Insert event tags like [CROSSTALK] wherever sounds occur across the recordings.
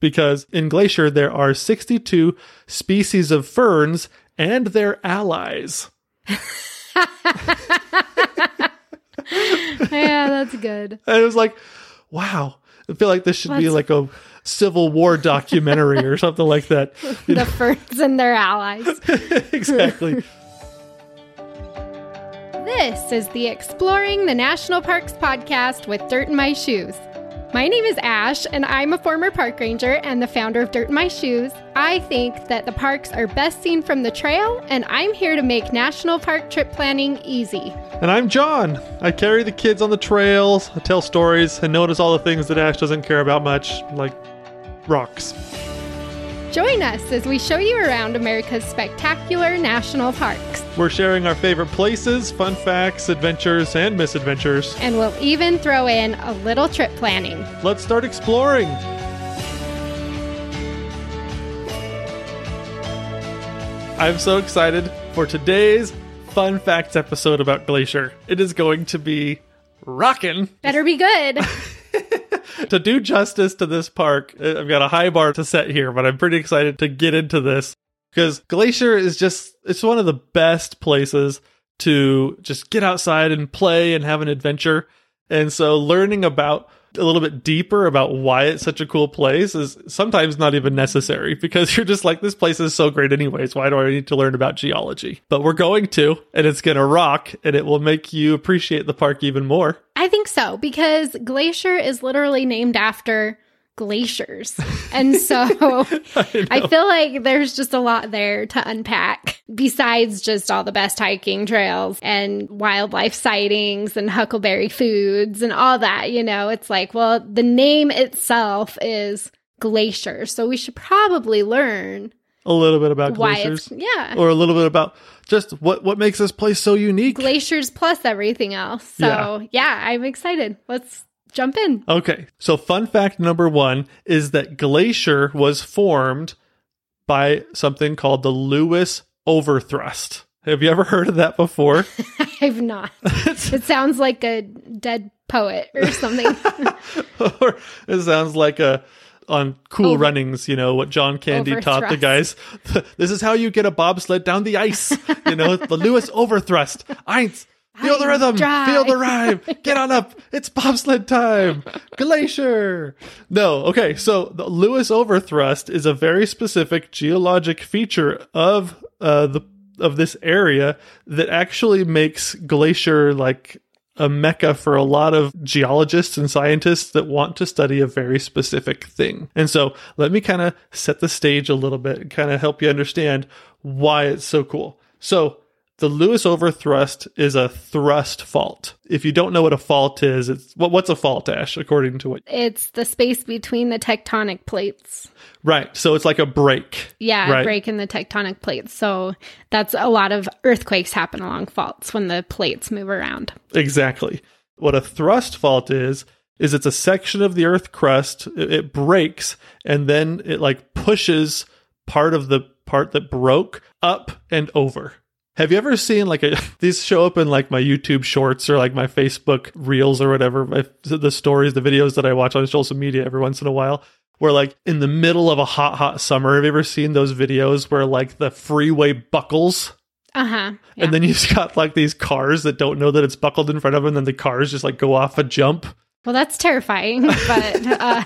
because in Glacier there are 62 species of ferns and their allies. [LAUGHS] yeah, that's good. And it was like, wow. I feel like this should be like a Civil War documentary or something like that. The [LAUGHS] ferns and their allies. exactly. This is the Exploring the National Parks podcast with Dirt in My Shoes. My name is Ash, and I'm a former park ranger and the founder of Dirt in My Shoes. I think that the parks are best seen from the trail, and I'm here to make national park trip planning easy. And I'm John. I carry the kids on the trails, I tell stories, and notice all the things that Ash doesn't care about much, like rocks. Join us as we show you around America's spectacular national parks. We're sharing our favorite places, fun facts, adventures, and misadventures. And we'll even throw in a little trip planning. Let's start exploring. I'm so excited for today's fun facts episode about Glacier. It is going to be rockin'. Better be good. [LAUGHS] to do justice to this park, uh, I've got a high bar to set here, but I'm pretty excited to get into this because Glacier is just, it's one of the best places to just get outside and play and have an adventure. And so learning about a little bit deeper about why it's such a cool place is sometimes not even necessary [LAUGHS] because you're just like, this place is so great anyways. Why do I need to learn about geology? But we're going to, and it's going to rock and it will make you appreciate the park even more. I think so because Glacier is literally named after glaciers. And [LAUGHS] so I, I feel like there's just a lot there to unpack besides just all the best hiking trails and wildlife sightings and huckleberry foods and all that. You know, it's like, well, the name itself is Glacier. So we should probably learn a little bit about why glaciers. yeah. or a little bit about just what what makes this place so unique. glaciers plus everything else. So yeah. I'm excited. Let's jump in. okay, so fun fact number one is that Glacier was formed by something called the Lewis Overthrust. Have you ever heard of that before? [LAUGHS] I've not. [LAUGHS] it sounds like a dead poet or something. [LAUGHS] or it sounds like a on Cool Over- Runnings, you know what John Candy taught the guys. [LAUGHS] This is how you get a bobsled down the ice. You know the [LAUGHS] Lewis Overthrust. Eins. Feel the rhythm. drive. Feel the rhyme. Get on up. It's bobsled time. Glacier. No. Okay. So the Lewis Overthrust is a very specific geologic feature of uh, the of this area that actually makes Glacier like a mecca for a lot of geologists and scientists that want to study a very specific thing. And so let me kind of set the stage a little bit, and kind of help you understand why it's so cool. So the Lewis overthrust is a thrust fault. If you don't know what a fault is, it's what what's a fault, Ash, according to what it's the space between the tectonic plates. Right. So it's like a break. Yeah, Right. a break in the tectonic plates. So that's a lot of earthquakes happen along faults when the plates move around. Exactly. What a thrust fault is is it's a section of the earth crust it, it breaks and then it like pushes part of the part that broke up and over. Have you ever seen like a [LAUGHS] these show up in like my YouTube shorts or like my Facebook reels or whatever, my, the stories, the videos that I watch on social media every once in a while where like in the middle of a hot hot summer, have you ever seen those videos where like the freeway buckles Uh huh. and then you've got like these cars that don't know that it's buckled in front of them, and then the cars just like go off a jump. Well, that's terrifying, but uh,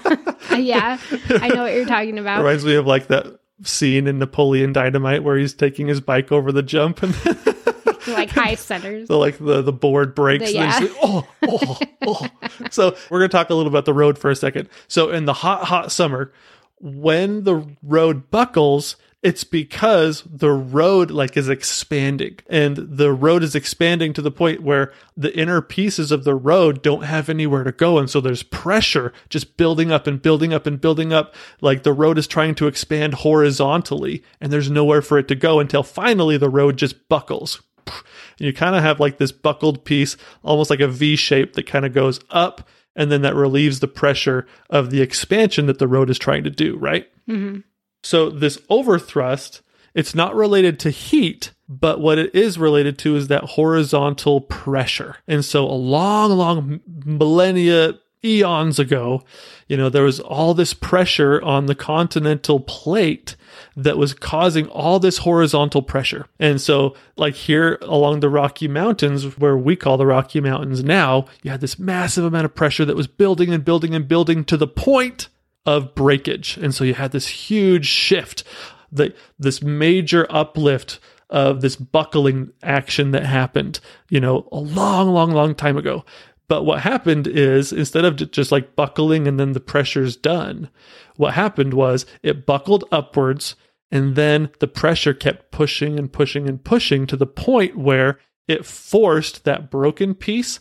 [LAUGHS] yeah, I know what you're talking about. [LAUGHS] Reminds me of like that scene in Napoleon Dynamite where he's taking his bike over the jump and [LAUGHS] Like high [LAUGHS] centers. the like the the board breaks. The- he's like, oh, oh, oh. [LAUGHS] So we're gonna talk a little about the road for a second. So in the hot hot summer, when the road buckles. It's because the road like is expanding and the road is expanding to the point where the inner pieces of the road don't have anywhere to go. And so there's pressure just building up and building up and building up. Like the road is trying to expand horizontally and there's nowhere for it to go until finally the road just buckles. And you kind of have like this buckled piece, almost like a V shape that kind of goes up, and then that relieves the pressure of the expansion that the road is trying to do, right? Mhm. So this overthrust, it's not related to heat, but what it is related to is that horizontal pressure. And so a long, long millennia, eons ago, you know, there was all this pressure on the continental plate that was causing all this horizontal pressure. And so, like here along the Rocky Mountains, where we call the Rocky Mountains now, you had this massive amount of pressure that was building and building and building to the point of breakage. And so you had this huge shift, the, this major uplift of this buckling action that happened, you know, a long, long, long time ago. But what happened is instead of just like buckling and then the pressure's done, what happened was it buckled upwards and then the pressure kept pushing and pushing and pushing to the point where it forced that broken piece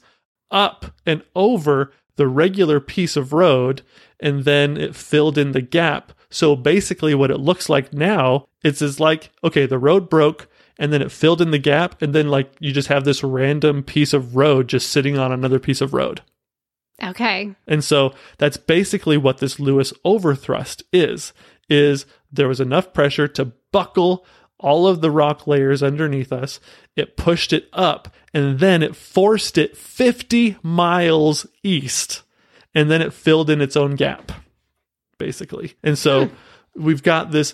up and over the regular piece of road and then it filled in the gap. So basically what it looks like now, it's is like, okay, the road broke, and then it filled in the gap and then like you just have this random piece of road just sitting on another piece of road Okay. and so that's basically what this lewis overthrust is is there was enough pressure to buckle all of the rock layers underneath us it pushed it up and then it forced it 50 miles east and then it filled in its own gap basically and so hmm. we've got this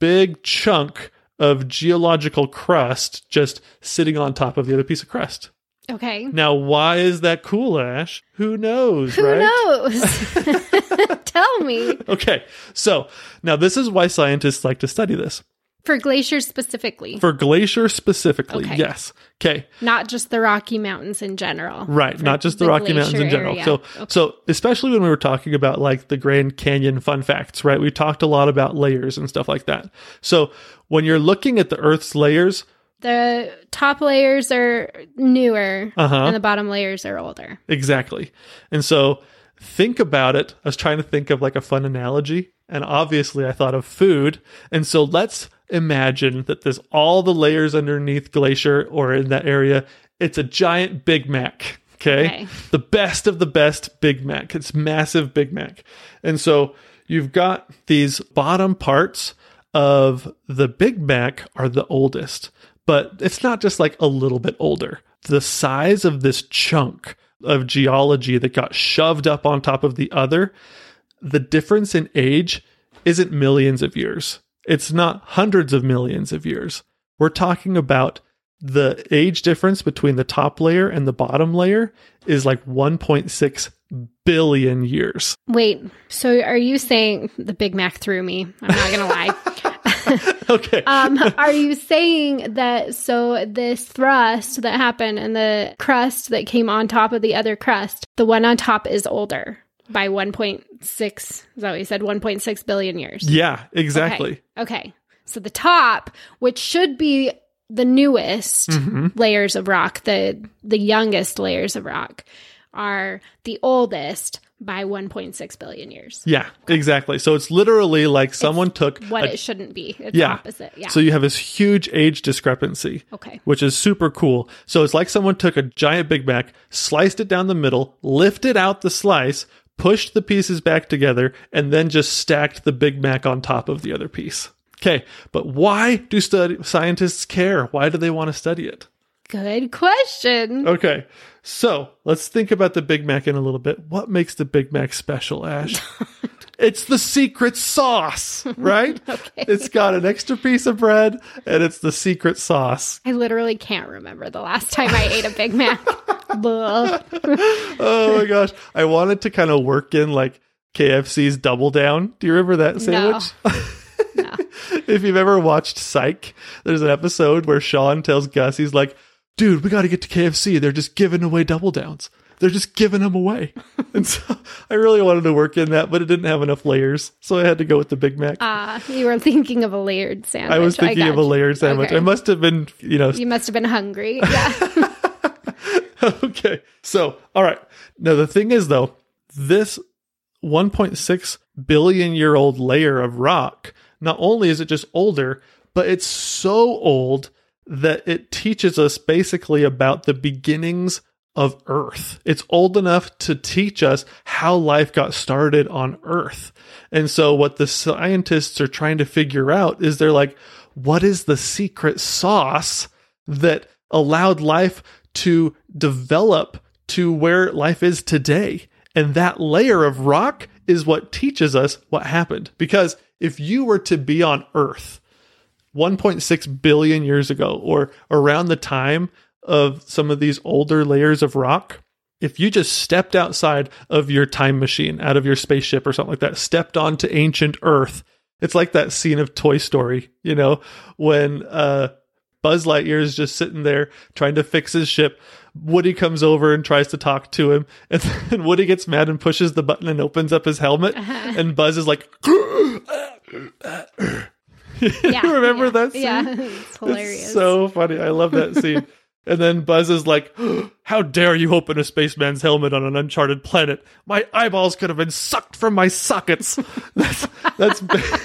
big chunk of geological crust just sitting on top of the other piece of crust. Okay. Now, why is that cool, Ash? Who knows, Who right? knows? [LAUGHS] [LAUGHS] Tell me. Okay, so now this is why scientists like to study this. For glaciers specifically, For glacier specifically, Okay. yes. Okay, not just the Rocky Mountains in general. right, not just the, the Rocky Mountains in general. area. So, Okay. so especially when we were talking about like the Grand Canyon fun facts, right? We talked a lot about layers and stuff like that. So, when you're looking at the Earth's layers, The top layers are newer Uh-huh. and the bottom layers are older. Exactly. And so think about it. I was trying to think of like a fun analogy, and obviously I thought of food. And so let's imagine that there's all the layers underneath Glacier or in that area. It's a giant Big Mac. Okay? Okay. The best of the best Big Mac. It's massive Big Mac. And so you've got these bottom parts of the Big Mac are the oldest, but it's not just like a little bit older. The size of this chunk of geology that got shoved up on top of the other, the difference in age isn't millions of years. It's not hundreds of millions of years. We're talking about the age difference between the top layer and the bottom layer is like 1.6 billion years. Wait, so are you saying the Big Mac threw me? I'm not going to lie. [LAUGHS] [LAUGHS] Okay. Um, [LAUGHS] are you saying that so this thrust that happened and the crust that came on top of the other crust, the one on top is older by 1.6, is that what you said? 1.6 billion years. yeah, exactly. Okay. okay. So the top, which should be the newest Mm-hmm. layers of rock, the the youngest layers of rock, are the oldest by 1.6 billion years. Yeah, exactly. So it's literally like someone took What a- it shouldn't be. It's yeah. opposite. Yeah. So you have this huge age discrepancy. okay. which is super cool. So it's like someone took a giant Big Mac, sliced it down the middle, lifted out the slice, pushed the pieces back together, and then just stacked the Big Mac on top of the other piece. Okay, but why do study- scientists care? Why do they want to study it? Good question. Okay, so let's think about the Big Mac in a little bit. What makes the Big Mac special, Ash? [LAUGHS] it's the secret sauce, right? [LAUGHS] okay. It's got an extra piece of bread, and it's the secret sauce. I literally can't remember the last time I ate a Big Mac. [LAUGHS] [LAUGHS] Oh my gosh. I wanted to kind of work in like KFC's Double Down. Do you remember that sandwich? No. [LAUGHS] if you've ever watched Psych, there's an episode where Sean tells Gus, he's like, dude, we got to get to KFC. They're just giving away Double Downs. They're just giving them away. [LAUGHS] and so I really wanted to work in that, but it didn't have enough layers. So I had to go with the Big Mac. Ah, you were thinking of a layered sandwich. I was thinking of a layered sandwich. Okay. I must have been, you know, You must have been hungry. Yeah. [LAUGHS] okay. So, all right. Now, the thing is, though, this 1.6 billion year old layer of rock, not only is it just older, but it's so old that it teaches us basically about the beginnings of Earth. It's old enough to teach us how life got started on Earth. And so, what the scientists are trying to figure out is they're like, what is the secret sauce that allowed life to develop to where life is today? And that layer of rock is what teaches us what happened. Because if you were to be on Earth 1.6 billion years ago, or around the time of some of these older layers of rock, if you just stepped outside of your time machine, out of your spaceship or something like that, stepped onto ancient Earth, it's like that scene of Toy Story, you know, when uh, Buzz Lightyear is just sitting there trying to fix his ship. Woody comes over and tries to talk to him, [LAUGHS] and then Woody gets mad and pushes the button and opens up his helmet, uh-huh. and Buzz is like, [LAUGHS] Yeah, remember yeah, that scene? [LAUGHS] Yeah, it's hilarious. It's so funny. I love that scene. and then Buzz is like, How dare you open a spaceman's helmet on an uncharted planet? My eyeballs could have been sucked from my sockets. That's that's ba-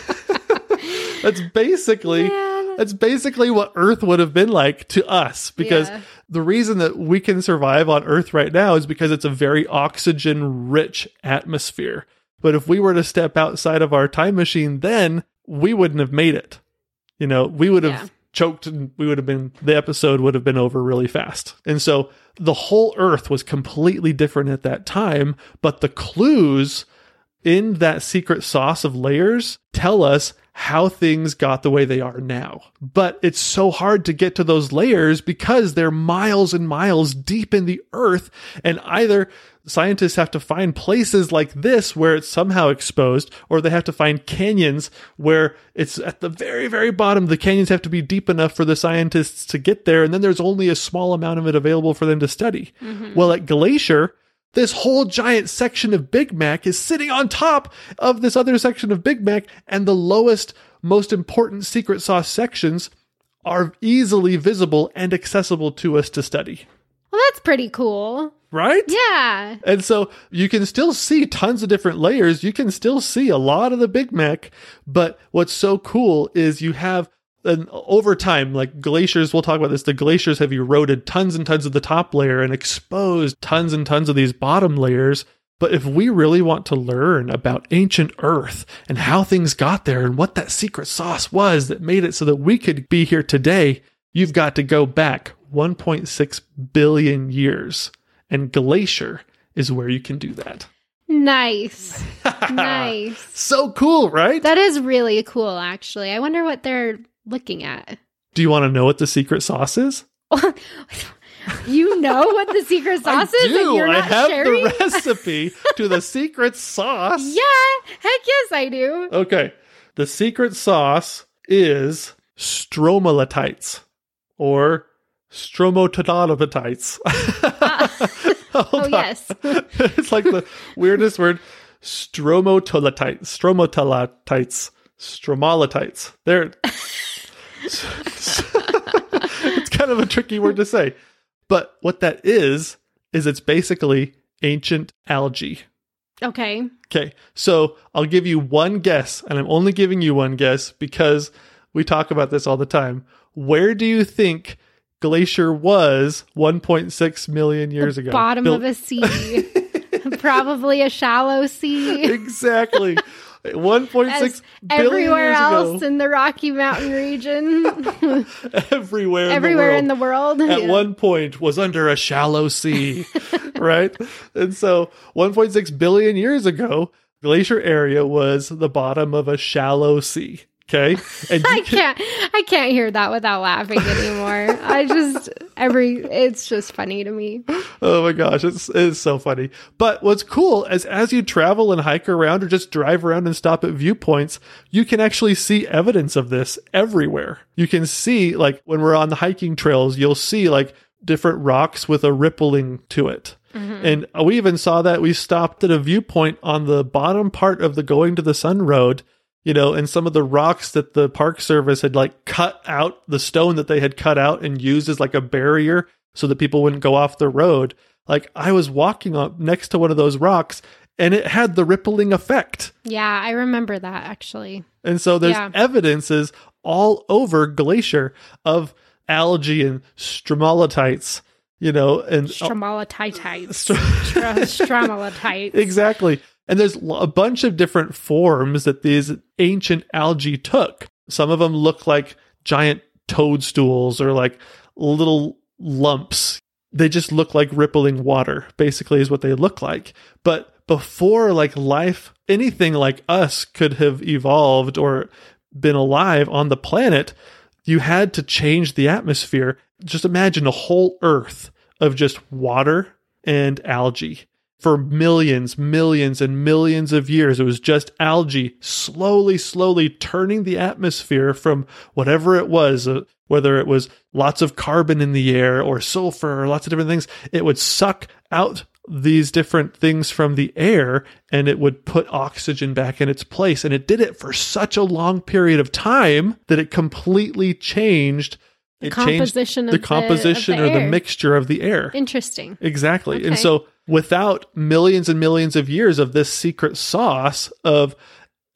that's basically Man. That's basically what Earth would have been like to us. Because Yeah. the reason that we can survive on Earth right now is because it's a very oxygen rich atmosphere. But if we were to step outside of our time machine, then we wouldn't have made it. You know, we would have Yeah. choked and we would have been, the episode would have been over really fast. And so the whole Earth was completely different at that time, but the clues in that secret sauce of layers tell us how things got the way they are now. But it's so hard to get to those layers because they're miles and miles deep in the earth. And either scientists have to find places like this where it's somehow exposed, or they have to find canyons where it's at the very, very bottom. The canyons have to be deep enough for the scientists to get there. And then there's only a small amount of it available for them to study. Mm-hmm. Well, at Glacier, this whole giant section of Big Mac is sitting on top of this other section of Big Mac, and the lowest, most important secret sauce sections are easily visible and accessible to us to study. well, that's pretty cool. Right? Yeah. And so you can still see tons of different layers. You can still see a lot of the Big Mac. But what's so cool is you have and over time, like glaciers, we'll talk about this. The glaciers have eroded tons and tons of the top layer and exposed tons and tons of these bottom layers. But if we really want to learn about ancient Earth and how things got there and what that secret sauce was that made it so that we could be here today, you've got to go back 1.6 billion years. And Glacier is where you can do that. Nice. [LAUGHS] nice. So cool, right? That is really cool, actually. I wonder what they're looking at. do you want to know what the secret sauce is? [LAUGHS] You know what the secret [LAUGHS] sauce I is, do. and you're I have sharing? the [LAUGHS] recipe to the secret sauce. yeah, heck yes, I do. Okay. The secret sauce is stromalatites or stromatodotites. Uh, oh yes, it's like the weirdest word. Stromotolatites. Stromotolatites. Stromolatites. They're [LAUGHS] it's kind of a tricky word to say. But what that is, is it's basically ancient algae. okay. Okay, so I'll give you one guess, and I'm only giving you one guess because we talk about this all the time. Where do you think Glacier was 1.6 million years ago? Bottom of a sea, [LAUGHS] probably a shallow sea. exactly. 1.6 As billion everywhere else in the Rocky Mountain region, everywhere, [LAUGHS] everywhere in the world. At Yeah. one point was under a shallow sea, [LAUGHS] right? And so 1.6 billion years ago, Glacier area was the bottom of a shallow sea. Okay. I can't I can't hear that without laughing anymore. I just every it's just funny to me. Oh my gosh, it's it's so funny. But what's cool is as you travel and hike around or just drive around and stop at viewpoints, you can actually see evidence of this everywhere. You can see like when we're on the hiking trails, you'll see like different rocks with a rippling to it. Mm-hmm. And we even saw that we stopped at a viewpoint on the bottom part of the going to the sun road you know, and some of the rocks that the Park Service had like cut out, the stone that they had cut out and used as like a barrier so that people wouldn't go off the road. Like I was walking up next to one of those rocks and it had the rippling effect. Yeah, I remember that actually. And so there's Yeah. evidences all over Glacier of algae and stromalatites, you know, and Stromalatites. [LAUGHS] Str-. [LAUGHS] Exactly. And there's a bunch of different forms that these ancient algae took. Some of them look like giant toadstools or like little lumps. They just look like rippling water, basically, is what they look like. But before like life, anything like us could have evolved or been alive on the planet, you had to change the atmosphere. Just imagine a whole earth of just water and algae. For millions, millions, and millions of years, it was just algae slowly, slowly turning the atmosphere from whatever it was, uh, whether it was lots of carbon in the air or sulfur or lots of different things, it would suck out these different things from the air and it would put oxygen back in its place. And it did it for such a long period of time that it completely changed The it composition of the the- composition the or the mixture of the air. Interesting. Exactly. And so without millions and millions of years of this secret sauce of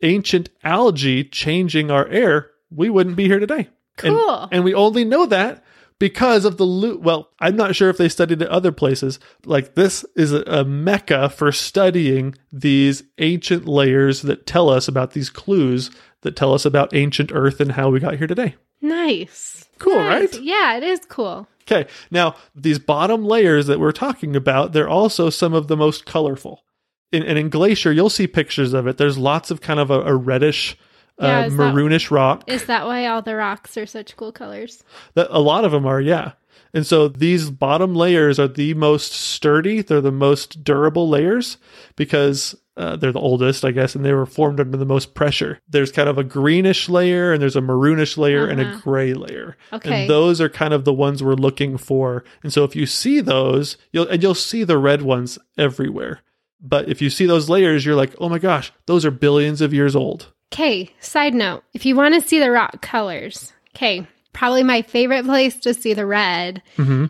ancient algae changing our air, we wouldn't be here today. And- Cool. And, we only know that because of the loot. Well, I'm not sure if they studied it other places. Like this is a mecca for studying these ancient layers that tell us about these clues that tell us about ancient Earth and how we got here today. Nice. Cool, Nice. right? Yeah, it is cool. Okay, now these bottom layers that we're talking about, they're also some of the most colorful. In, and in Glacier, you'll see pictures of it. There's lots of kind of a, a reddish, Yeah, uh, is that- maroonish rock. Is that why all the rocks are such cool colors? That a lot of them are, yeah. And so these bottom layers are the most sturdy. They're the most durable layers because uh, they're the oldest, I guess, and they were formed under the most pressure. There's kind of a greenish layer, and there's a maroonish layer, and a Uh-huh. gray layer. Okay. And those are kind of the ones we're looking for. And so if you see those, you'll and you'll see the red ones everywhere. But if you see those layers, you're like, oh my gosh, those are billions of years old. Okay, side note if you want to see the rock colors, okay, probably my favorite place to see the red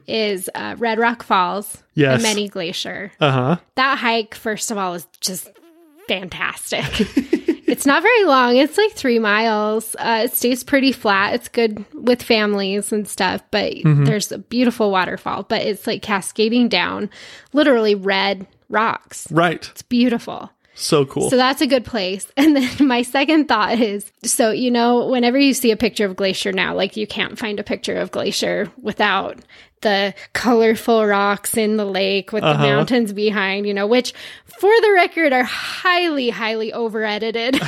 is uh, Red Rock Falls, Mm-hmm. Yes. the Many Glacier. Uh huh. That hike, first of all, is just fantastic. [LAUGHS] it's not very long, it's like three miles. Uh, it stays pretty flat. It's good with families and stuff, but there's a beautiful waterfall, but it's like cascading down literally red rocks. Right. It's beautiful. So cool. So that's a good place. [LAUGHS] And then my second thought is so, you know, whenever you see a picture of Glacier now, like you can't find a picture of Glacier without the colorful rocks in the lake with the Uh-huh. mountains behind, you know, which for the record are highly, highly over edited. [LAUGHS]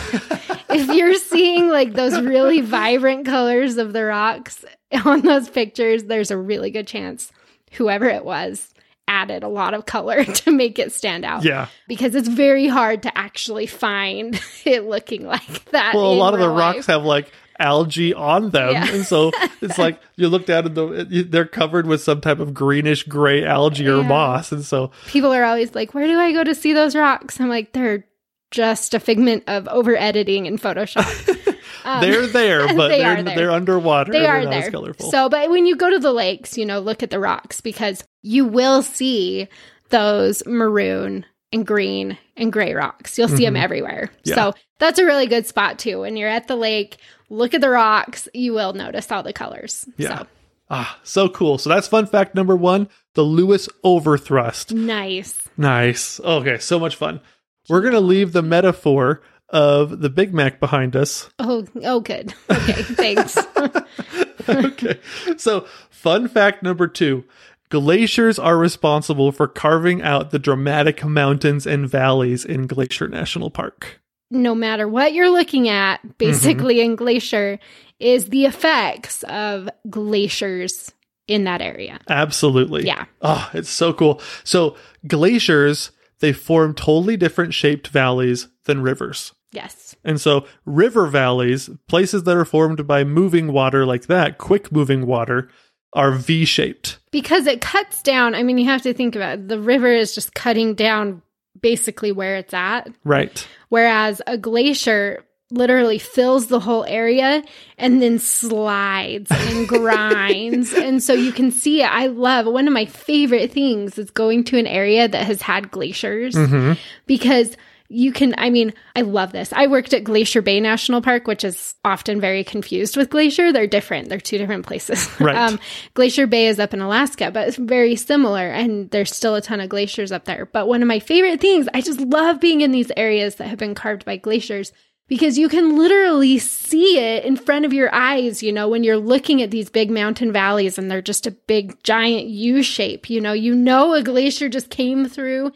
if you're seeing like those really vibrant colors of the rocks on those pictures, there's a really good chance whoever it was added a lot of color [LAUGHS] to make it stand out yeah. because it's very hard to actually find [LAUGHS] it looking like that. Well, a lot of the real rocks have like algae on them, Yeah. and so [LAUGHS] it's like you look down and the they're covered with some type of greenish gray algae or moss, and so People are always like, "Where do I go to see those rocks?" I'm like, "They're just a figment of over editing in Photoshop." Um, they're there, [LAUGHS] but they are there. they're underwater. they are they're there. colorful. So, but when you go to the lakes, you know, look at the rocks because you will see those maroon and green and gray rocks. You'll see them everywhere. Mm-hmm. Yeah. So that's a really good spot too. When you're at the lake, look at the rocks. You will notice all the colors. Yeah. So ah, so cool. So that's fun fact number one: the Lewis overthrust. nice. Nice. Okay, so much fun. We're gonna leave the metaphor of the Big Mac behind us. Oh, oh, good. Okay, thanks. [LAUGHS] [LAUGHS] okay. So, fun fact number two glaciers are responsible for carving out the dramatic mountains and valleys in Glacier National Park. no matter what you're looking at, mm-hmm. basically in Glacier, is the effects of glaciers in that area. Absolutely. Yeah. Oh, it's so cool. So, glaciers, they form totally different shaped valleys than rivers. Yes. And so, river valleys, places that are formed by moving water like that, quick moving water, are V shaped. Because it cuts down. I mean, you have to think about it. The river is just cutting down basically where it's at. Right. Whereas a glacier literally fills the whole area and then slides and [LAUGHS] grinds. And so you can see it. I love one of my favorite things is going to an area that has had glaciers Mhm. because you can I mean, I love this. I worked at Glacier Bay National Park, which is often very confused with Glacier. They're different. They're two different places. [LAUGHS] Right. Glacier Bay is up in Alaska, but it's very similar and there's still a ton of glaciers up there. But one of my favorite things, I just love being in these areas that have been carved by glaciers because you can literally see it in front of your eyes, you know, when you're looking at these big mountain valleys and they're just a big giant U shape, you know, you know a glacier just came through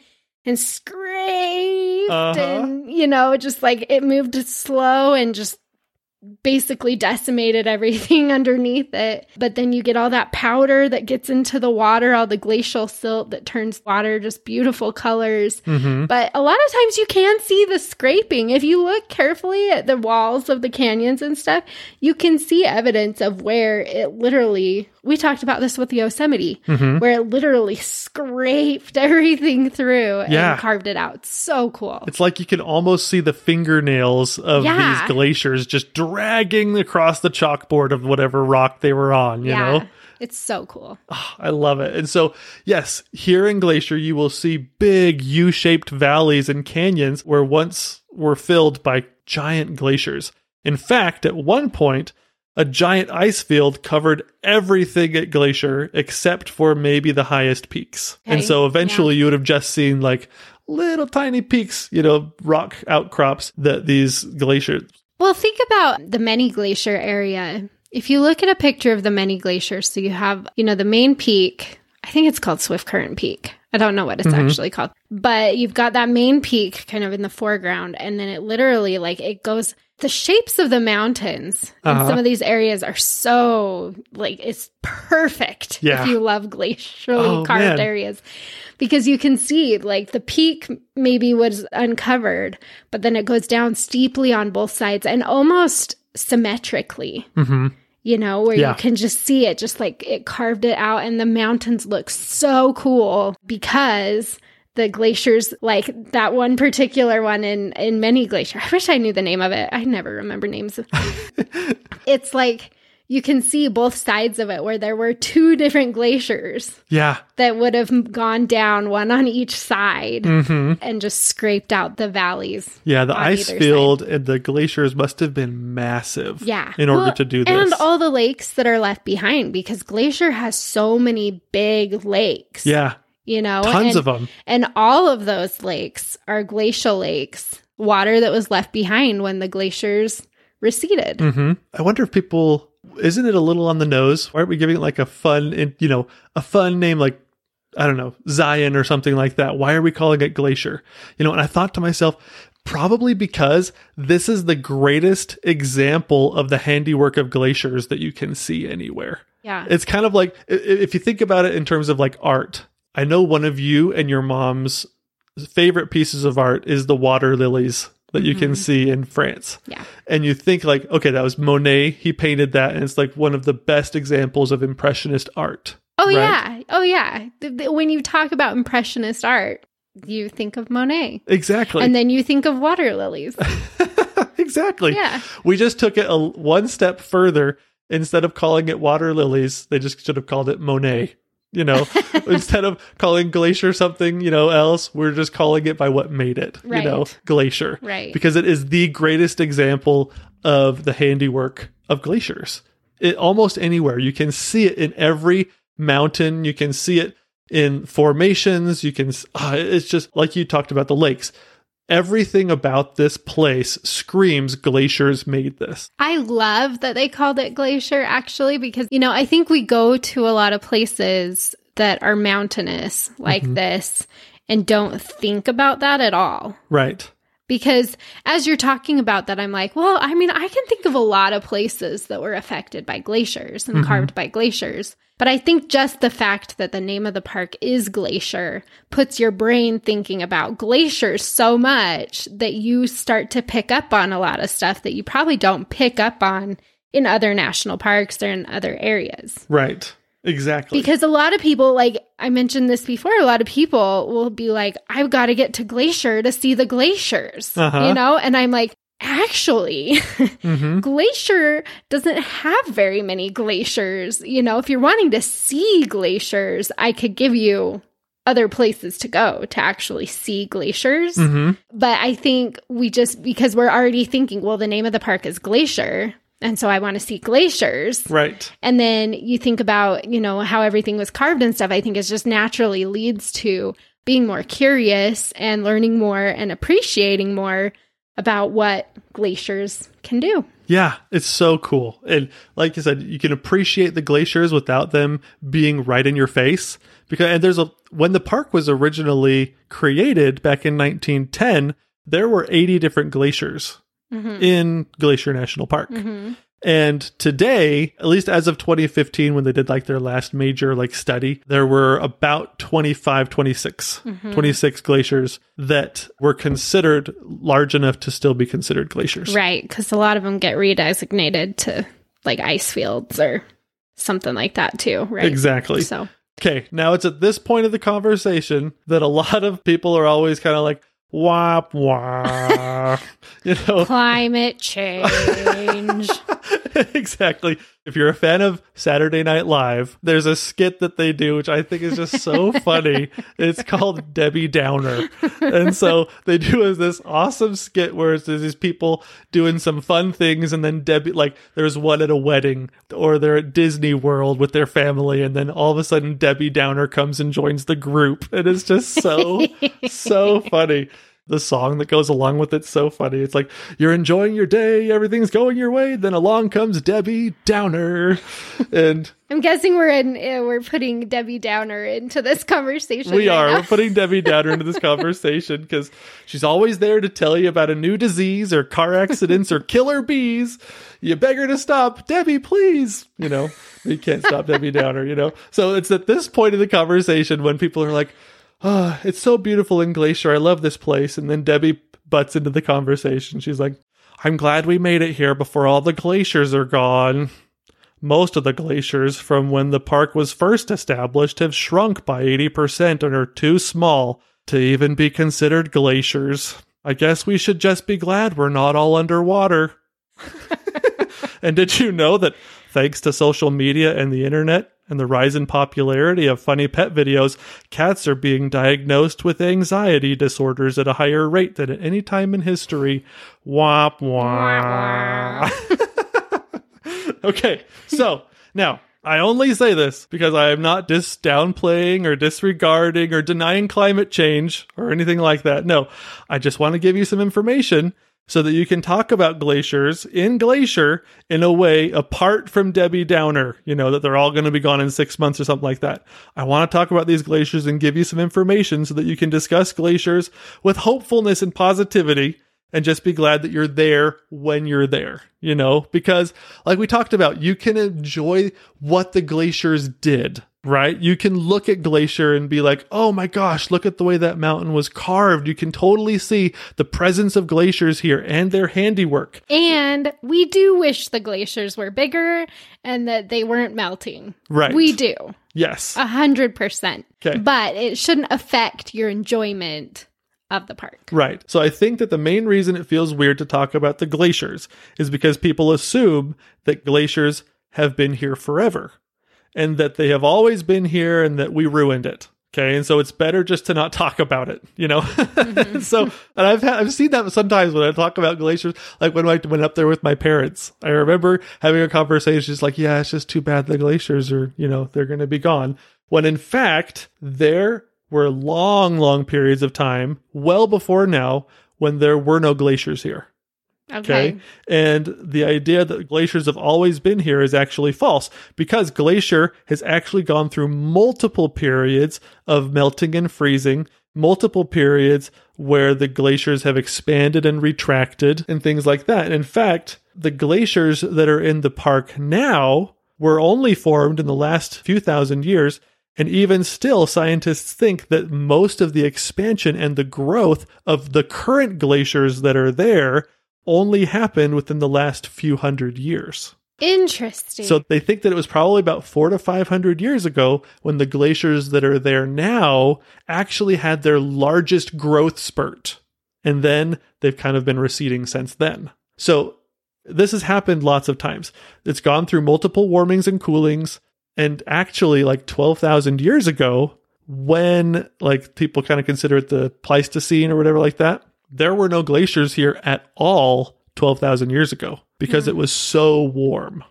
and scraped Uh-huh. and you know just like it moved slow and just basically decimated everything [LAUGHS] underneath it. But then you get all that powder that gets into the water all the glacial silt that turns water just beautiful colors. Hmm but a lot of times you can see the scraping. If you look carefully at the walls of the canyons and stuff, you can see evidence of where it literally, we talked about this with the Yosemite, hmm where it literally scraped [LAUGHS] everything through Yeah. and carved it out. So cool. It's like you can almost see the fingernails of Yeah. these glaciers just dragging across the chalkboard of whatever rock they were on, you know? It's so cool. I love it. And so, yes, here in Glacier, you will see big U shaped valleys and canyons where once were filled by giant glaciers. In fact, at one point, a giant ice field covered everything at Glacier except for maybe the highest peaks. And so eventually you would have just seen like little tiny peaks, you know, rock outcrops that these glaciers. Well, think about the Many Glacier area. If you look at a picture of the Many Glacier, so you have, you know, the main peak, I think it's called Swiftcurrent Peak. I don't know what it's Mhm. actually called, but you've got that main peak kind of in the foreground, and then it literally like it goes. The shapes of the mountains in Uh-huh. some of these areas are so like it's perfect Yeah. if you love glacially Oh, carved man. areas because you can see like the peak maybe was uncovered, but then it goes down steeply on both sides and almost symmetrically, hmm you know, where Yeah. you can just see it, just like it carved it out. And the mountains look so cool because the glaciers, like that one particular one in, in Many Glacier, I wish I knew the name of it. I never remember names. [LAUGHS] it's like you can see both sides of it where there were two different glaciers Yeah. that would have gone down one on each side hmm and just scraped out the valleys. Yeah, the ice field and the glaciers must have been massive. Yeah. In order Well, to do this. And all the lakes that are left behind because Glacier has so many big lakes. yeah, You know, tons and, of them. and all of those lakes are glacial lakes, water that was left behind when the glaciers receded. hmm I wonder if people isn't it a little on the nose? Why aren't we giving it like a fun, you know, a fun name like I don't know Zion or something like that? Why are we calling it Glacier? You know, and I thought to myself. Probably because this is the greatest example of the handiwork of glaciers that you can see anywhere. Yeah. It's kind of like if you think about it in terms of like art. I know one of you and your mom's favorite pieces of art is the water lilies that you can Mhm. see in France. Yeah. And you think like, okay, that was Monet. He painted that, and it's like one of the best examples of impressionist art. Oh, right? yeah. Oh, yeah. When you talk about Impressionist art, you think of Monet. Exactly. and then you think of water lilies. [LAUGHS] exactly. Yeah. We just took it a, one step further. Instead of calling it water lilies, they just should have called it Monet. You know, [LAUGHS] instead of calling glacier something, you know, else, we're just calling it by what made it. You know, glacier. Right. because it is the greatest example of the handiwork of glaciers. It almost anywhere you can see it in every mountain. You can see it in formations. You can. Uh, it's just like you talked about the lakes. Everything about this place screams glaciers made this. I love that they called it glacier actually because you know, I think we go to a lot of places that are mountainous like Mhm. this and don't think about that at all. Right. Because as you're talking about that, I'm like, well, I mean, I can think of a lot of places that were affected by glaciers and Mhm. carved by glaciers. But I think just the fact that the name of the park is Glacier puts your brain thinking about glaciers so much that you start to pick up on a lot of stuff that you probably don't pick up on in other national parks or in other areas. Right. Exactly. Because a lot of people, like I mentioned this before, a lot of people will be like, I've got to get to Glacier to see the glaciers, Uh-huh. you know? And I'm like, actually, hmm [LAUGHS] Glacier doesn't have very many glaciers. You know, if you're wanting to see glaciers, I could give you other places to go to actually see glaciers. hmm But I think we just, because we're already thinking, well, the name of the park is Glacier. And so I want to see glaciers. Right. And then you think about, you know, how everything was carved and stuff, I think it just naturally leads to being more curious and learning more and appreciating more about what glaciers can do. Yeah, it's so cool. And like you said, you can appreciate the glaciers without them being right in your face. Because and there's a when the park was originally created back in 1910, there were 80 different glaciers Mm-hmm. in Glacier National Park. Mm-hmm. And today, at least as of 2015 when they did like their last major like study, there were about 25 26 mm-hmm. 26 glaciers that were considered large enough to still be considered glaciers. Right, because a lot of them get redesignated to like ice fields or something like that too, right? Exactly. So Okay, now it's at this point of the conversation that a lot of people are always kind of like, wop, wah. [LAUGHS] you know, climate change. [LAUGHS] exactly. If you're a fan of Saturday Night Live, there's a skit that they do, which I think is just so [LAUGHS] funny. It's called Debbie Downer. And so they do this awesome skit where it's there's these people doing some fun things, and then Debbie, like, there's one at a wedding or they're at Disney World with their family, and then all of a sudden Debbie Downer comes and joins the group. And it's just so, so funny the song that goes along with it's so funny. It's like you're enjoying your day, everything's going your way, then along comes Debbie Downer, [LAUGHS] and I'm guessing we're in. Uh, we're putting Debbie Downer into this conversation. we right are we're putting Debbie Downer into this [LAUGHS] conversation because she's always there to tell you about a new disease or car accidents or killer bees. You beg her to stop, Debbie, please. You know you can't stop Debbie Downer. You know, so it's at this point in the conversation when people are like. Oh, it's so beautiful in Glacier. I love this place. And then Debbie butts into the conversation. She's like, I'm glad we made it here before all the glaciers are gone. Most of the glaciers from when the park was first established have shrunk by 80% and are too small to even be considered glaciers. I guess we should just be glad we're not all underwater. [LAUGHS] and did you know that thanks to social media and the internet and the rise in popularity of funny pet videos, cats are being diagnosed with anxiety disorders at a higher rate than at any time in history? Womp womp. [LAUGHS] okay, so now I only say this because I am not dis downplaying or disregarding or denying climate change or anything like that. No, I just want to give you some information so that you can talk about glaciers in Glacier in a way apart from Debbie Downer, you know, that they're all going to be gone in six months or something like that. I want to talk about these glaciers and give you some information so that you can discuss glaciers with hopefulness and positivity and just be glad that you're there when you're there, you know, because like we talked about, you can enjoy what the glaciers did, right? You can look at Glacier and be like, oh my gosh, look at the way that mountain was carved. You can totally see the presence of glaciers here and their handiwork. And we do wish the glaciers were bigger and that they weren't melting. Right. We do. Yes. A hundred percent. Okay. But it shouldn't affect your enjoyment of the park. Right. So I think that the main reason it feels weird to talk about the glaciers is because people assume that glaciers have been here forever and that they have always been here and that we ruined it. Okay. And so it's better just to not [LAUGHS] talk about it, you know? Mm-hmm. [LAUGHS] so, and I've had, I've seen that sometimes when I talk about glaciers, like when I went up there with my parents, I remember having a conversation just like, yeah, it's just too bad the glaciers are, you know, they're going to be gone. When in fact, there were long, long periods of time, well before now, when there were no glaciers here. Okay. Okay. And the idea that glaciers have always been here is actually false because glacier has actually gone through multiple periods of melting and freezing, multiple periods where the glaciers have expanded and retracted and things like that. And in fact, the glaciers that are in the park now were only formed in the last few thousand years. And even still, scientists think that most of the expansion and the growth of the current glaciers that are there only happened within the last few hundred years. Interesting. So they think that it was probably about four to 500 years ago when the glaciers that are there now actually had their largest growth spurt. And then they've kind of been receding since then. So this has happened lots of times. It's gone through multiple warmings and coolings. And actually, like 12,000 years ago, when like people kind of consider it the Pleistocene or whatever like that, there were no glaciers here at all 12,000 years ago because hmm. it was so warm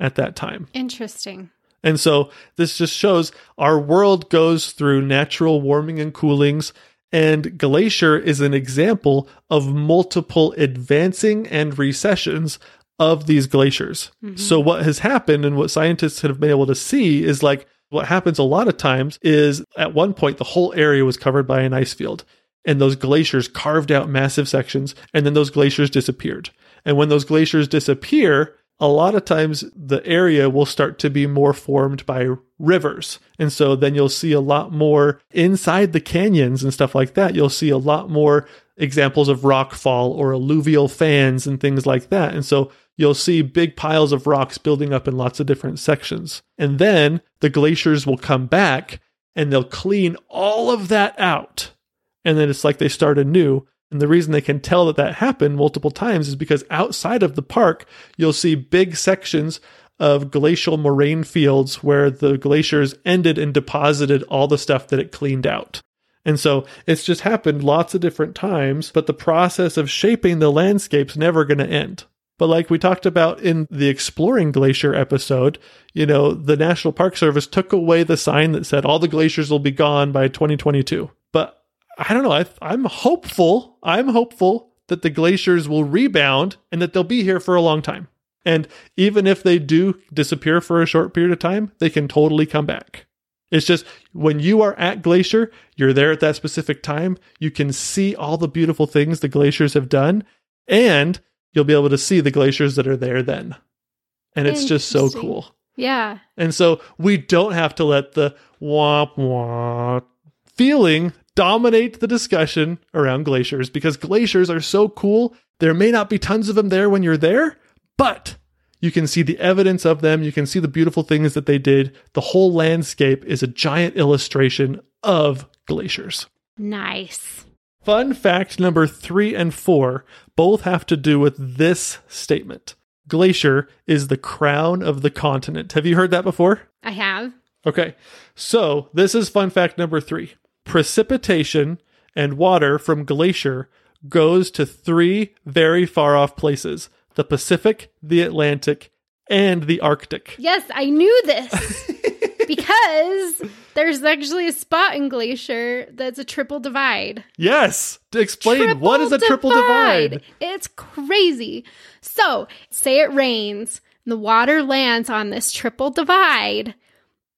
at that time. Interesting. And so this just shows our world goes through natural warming and coolings, and Glacier is an example of multiple advancing and recessions of these glaciers. Mm-hmm. So what has happened and what scientists have been able to see is like what happens a lot of times is at one point the whole area was covered by an ice field and those glaciers carved out massive sections and then those glaciers disappeared. And when those glaciers disappear, a lot of times the area will start to be more formed by rivers. And so then you'll see a lot more inside the canyons and stuff like that. You'll see a lot more examples of rock fall or alluvial fans and things like that. And so you'll see big piles of rocks building up in lots of different sections. And then the glaciers will come back and they'll clean all of that out. And then it's like they start anew. And the reason they can tell that that happened multiple times is because outside of the park, you'll see big sections of glacial moraine fields where the glaciers ended and deposited all the stuff that it cleaned out. And so it's just happened lots of different times, but the process of shaping the landscape's never going to end. But like we talked about in the exploring glacier episode, you know, the National Park Service took away the sign that said all the glaciers will be gone by 2022. But I don't know. I, I'm hopeful. I'm hopeful that the glaciers will rebound and that they'll be here for a long time. And even if they do disappear for a short period of time, they can totally come back. It's just when you are at Glacier, you're there at that specific time, you can see all the beautiful things the glaciers have done, and you'll be able to see the glaciers that are there then. And it's just so cool. Yeah. And so we don't have to let the womp womp feeling dominate the discussion around glaciers because glaciers are so cool. There may not be tons of them there when you're there, but you can see the evidence of them. You can see the beautiful things that they did. The whole landscape is a giant illustration of glaciers. Nice. Fun fact number three and four both have to do with this statement. Glacier is the crown of the continent. Have you heard that before? I have. Okay, so this is fun fact number three precipitation and water from glacier goes to three very far off places the Pacific, the Atlantic, and the Arctic. Yes, I knew this [LAUGHS] because there's actually a spot in Glacier that's a triple divide. Yes, to explain what is a triple divide. It's crazy. So, say it rains, and the water lands on this triple divide.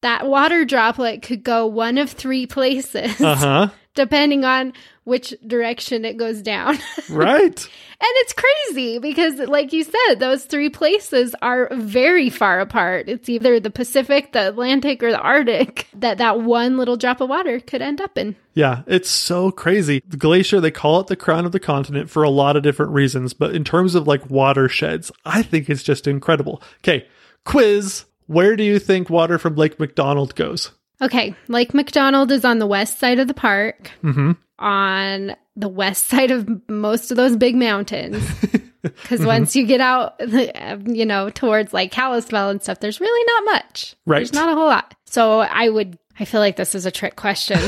That water droplet could go one of three places, Uh huh. Depending on which direction it goes down. [LAUGHS] Right. And it's crazy because, like you said, those three places are very far apart. It's either the Pacific, the Atlantic, or the Arctic that that one little drop of water could end up in. Yeah, it's so crazy. The glacier, they call it the crown of the continent for a lot of different reasons, but in terms of like watersheds, I think it's just incredible. Okay, quiz. Where do you think water from Lake McDonald goes? Okay, Lake McDonald is on the west side of the park, Mm-hmm. on the west side of most of those big mountains. [LAUGHS] Because once you get out, [LAUGHS] you know, towards like Kalispell and stuff, there's really not much. Right. There's not a whole lot. So I would, I feel like this is a trick question.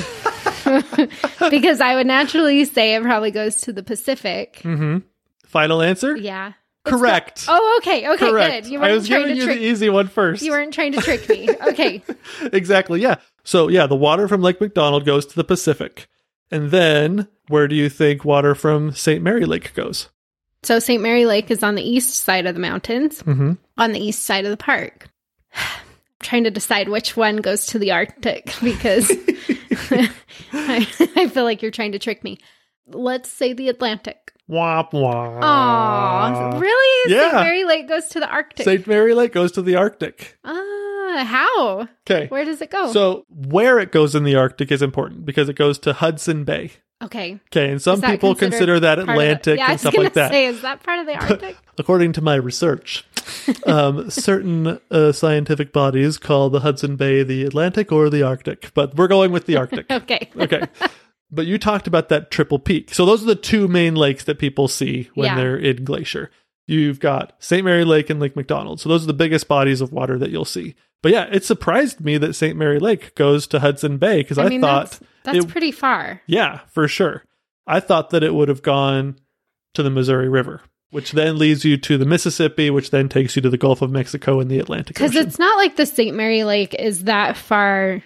[LAUGHS] because I would naturally say it probably goes to the Pacific. Mm-hmm. Final answer? Yeah. Correct. Oh, okay. Okay, Correct. good. You I weren't was trying giving to you trick the easy one first. You weren't trying to trick me. [LAUGHS] Okay. exactly. Yeah. So yeah, the water from Lake McDonald goes to the Pacific. And then where do you think water from St. Mary Lake goes? So St. Mary Lake is on the east side of the mountains, Mm-hmm. on the east side of the park. [SIGHS] I'm trying to decide which one goes to the Arctic [LAUGHS] because [LAUGHS] I, I feel like you're trying to trick me. Let's say the Atlantic. Womp womp. Aw, really? yeah. St. Mary Lake goes to the Arctic. St. Mary Lake goes to the Arctic. Ah, how? Okay. Where does it go? So where it goes in the Arctic is important because it goes to Hudson Bay. okay. Okay, and some people consider that part of the- Atlantic yeah, and stuff like that. Say, is that part of the [LAUGHS] Arctic? According to my research, um, [LAUGHS] certain uh, scientific bodies call the Hudson Bay the Atlantic or the Arctic, but we're going with the Arctic. [LAUGHS] okay. okay. But you talked about that triple peak. So those are the two main lakes that people see when Yeah. they're in Glacier. You've got St. Mary Lake and Lake McDonald. So those are the biggest bodies of water that you'll see. But yeah, it surprised me that St. Mary Lake goes to Hudson Bay because I, I mean, thought, that's, that's it- pretty far. yeah, for sure. I thought that it would have gone to the Missouri River, which then leads you to the Mississippi, which then takes you to the Gulf of Mexico and the Atlantic Because it's not like the St. Mary Lake is that far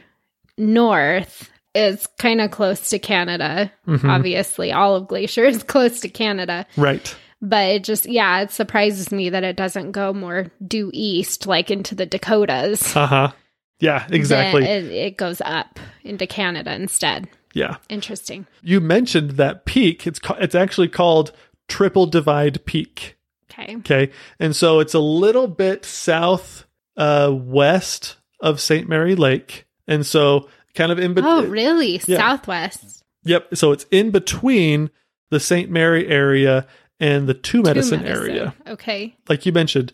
north. It's kind of close to Canada. Mhm. Obviously, all of Glacier is [LAUGHS] close to Canada. Right. But it just, yeah, it surprises me that it doesn't go more due east, like into the Dakotas. Uh huh. Yeah, exactly. It, it goes up into Canada instead. yeah. Interesting. You mentioned that peak. It's ca- it's actually called Triple Divide Peak. Okay. Okay. And so it's a little bit south uh west of St. Mary Lake. And so kind of in between Oh, really? Yeah. Southwest. Yep. So it's in between the St. Mary area and the Two Medicine, Two Medicine. area. Okay. Like you mentioned,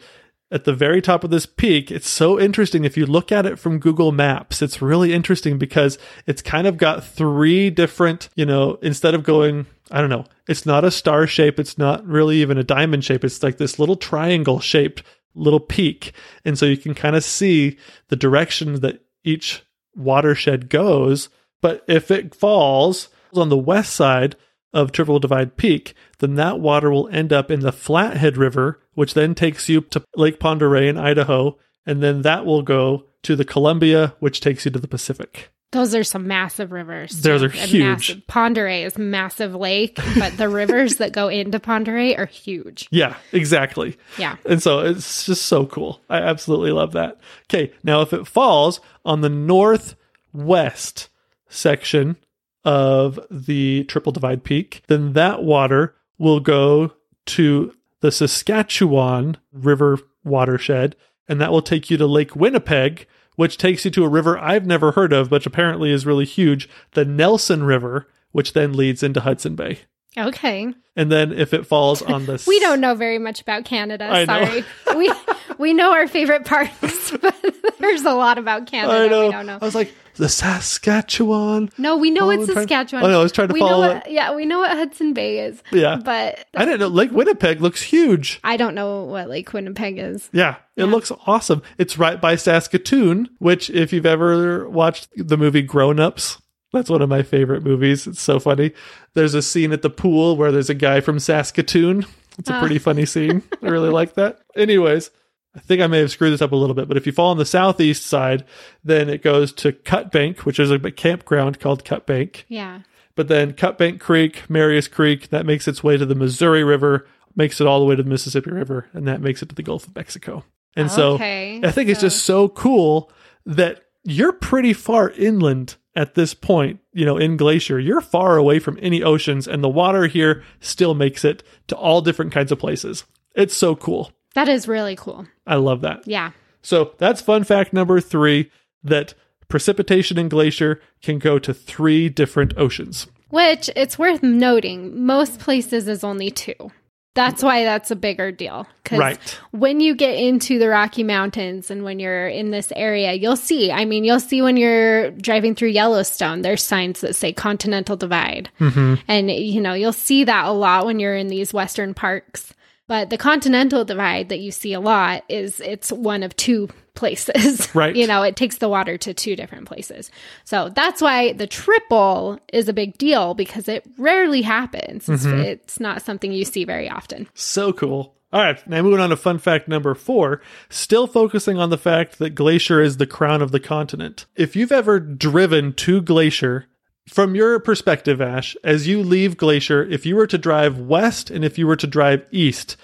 at the very top of this peak, it's so interesting. If you look at it from Google Maps, it's really interesting because it's kind of got three different, you know, instead of going, I don't know, it's not a star shape, it's not really even a diamond shape, it's like this little triangle shaped little peak. And so you can kind of see the direction that each watershed goes. But if it falls on the west side of Triple Divide Peak, then that water will end up in the Flathead River, which then takes you to Lake Pend Oreille in Idaho, and then that will go to the Columbia, which takes you to the Pacific. Those are some massive rivers. Those are huge. Massive. Oreille is massive lake, but the rivers that go into Oreille are huge. [LAUGHS] Yeah, exactly. Yeah. And so it's just so cool. I absolutely love that. Okay, now if it falls on the northwest section of the Triple Divide Peak, then that water will go to the Saskatchewan River watershed, and that will take you to Lake Winnipeg, which takes you to a river I've never heard of, but apparently is really huge, the Nelson River, which then leads into Hudson Bay. Okay. And then if it falls on the [LAUGHS] We don't know very much about Canada. I. Sorry. we we know our favorite parts, [LAUGHS] but there's a lot about Canada I know. we don't know. I was like, the Saskatchewan. No, we know Oh, it's Saskatchewan. Oh, no, I was trying to we follow know what, Yeah, we know what Hudson Bay is. Yeah. But I didn't know. Lake Winnipeg looks huge. I don't know what Lake Winnipeg is. Yeah, it looks awesome. It's right by Saskatoon, which, if you've ever watched the movie Grown Ups, that's one of my favorite movies. It's so funny. There's a scene at the pool where there's a guy from Saskatoon. It's a pretty ah. funny scene. I really like that. Anyways, I think I may have screwed this up a little bit, but if you fall on the southeast side, then it goes to Cut Bank, which is a campground called Cut Bank. Yeah. But then Cut Bank Creek, Marias Creek, that makes its way to the Missouri River, makes it all the way to the Mississippi River, and that makes it to the Gulf of Mexico. And so I think it's just so cool that you're pretty far inland at this point, you know, in Glacier. You're far away from any oceans, and the water here still makes it to all different kinds of places. It's so cool. That is really cool. I love that. Yeah. So that's fun fact number three that precipitation in Glacier can go to three different oceans. Which it's worth noting, most places is only two. That's why that's a bigger deal. Because Right. when you get into the Rocky Mountains and when you're in this area, you'll see. I mean, you'll see when you're driving through Yellowstone, there's signs that say Continental Divide. Mm-hmm. And, you know, you'll see that a lot when you're in these Western parks. But the Continental Divide that you see a lot is it's one of two places. [LAUGHS] Right. you know, it takes the water to two different places. So that's why the triple is a big deal because it rarely happens. It's, mm-hmm. it's not something you see very often. So cool. All right, now moving on to fun fact number four, still focusing on the fact that Glacier is the crown of the continent. If you've ever driven to Glacier, from your perspective, Ash, as you leave Glacier, if you were to drive west and if you were to drive east,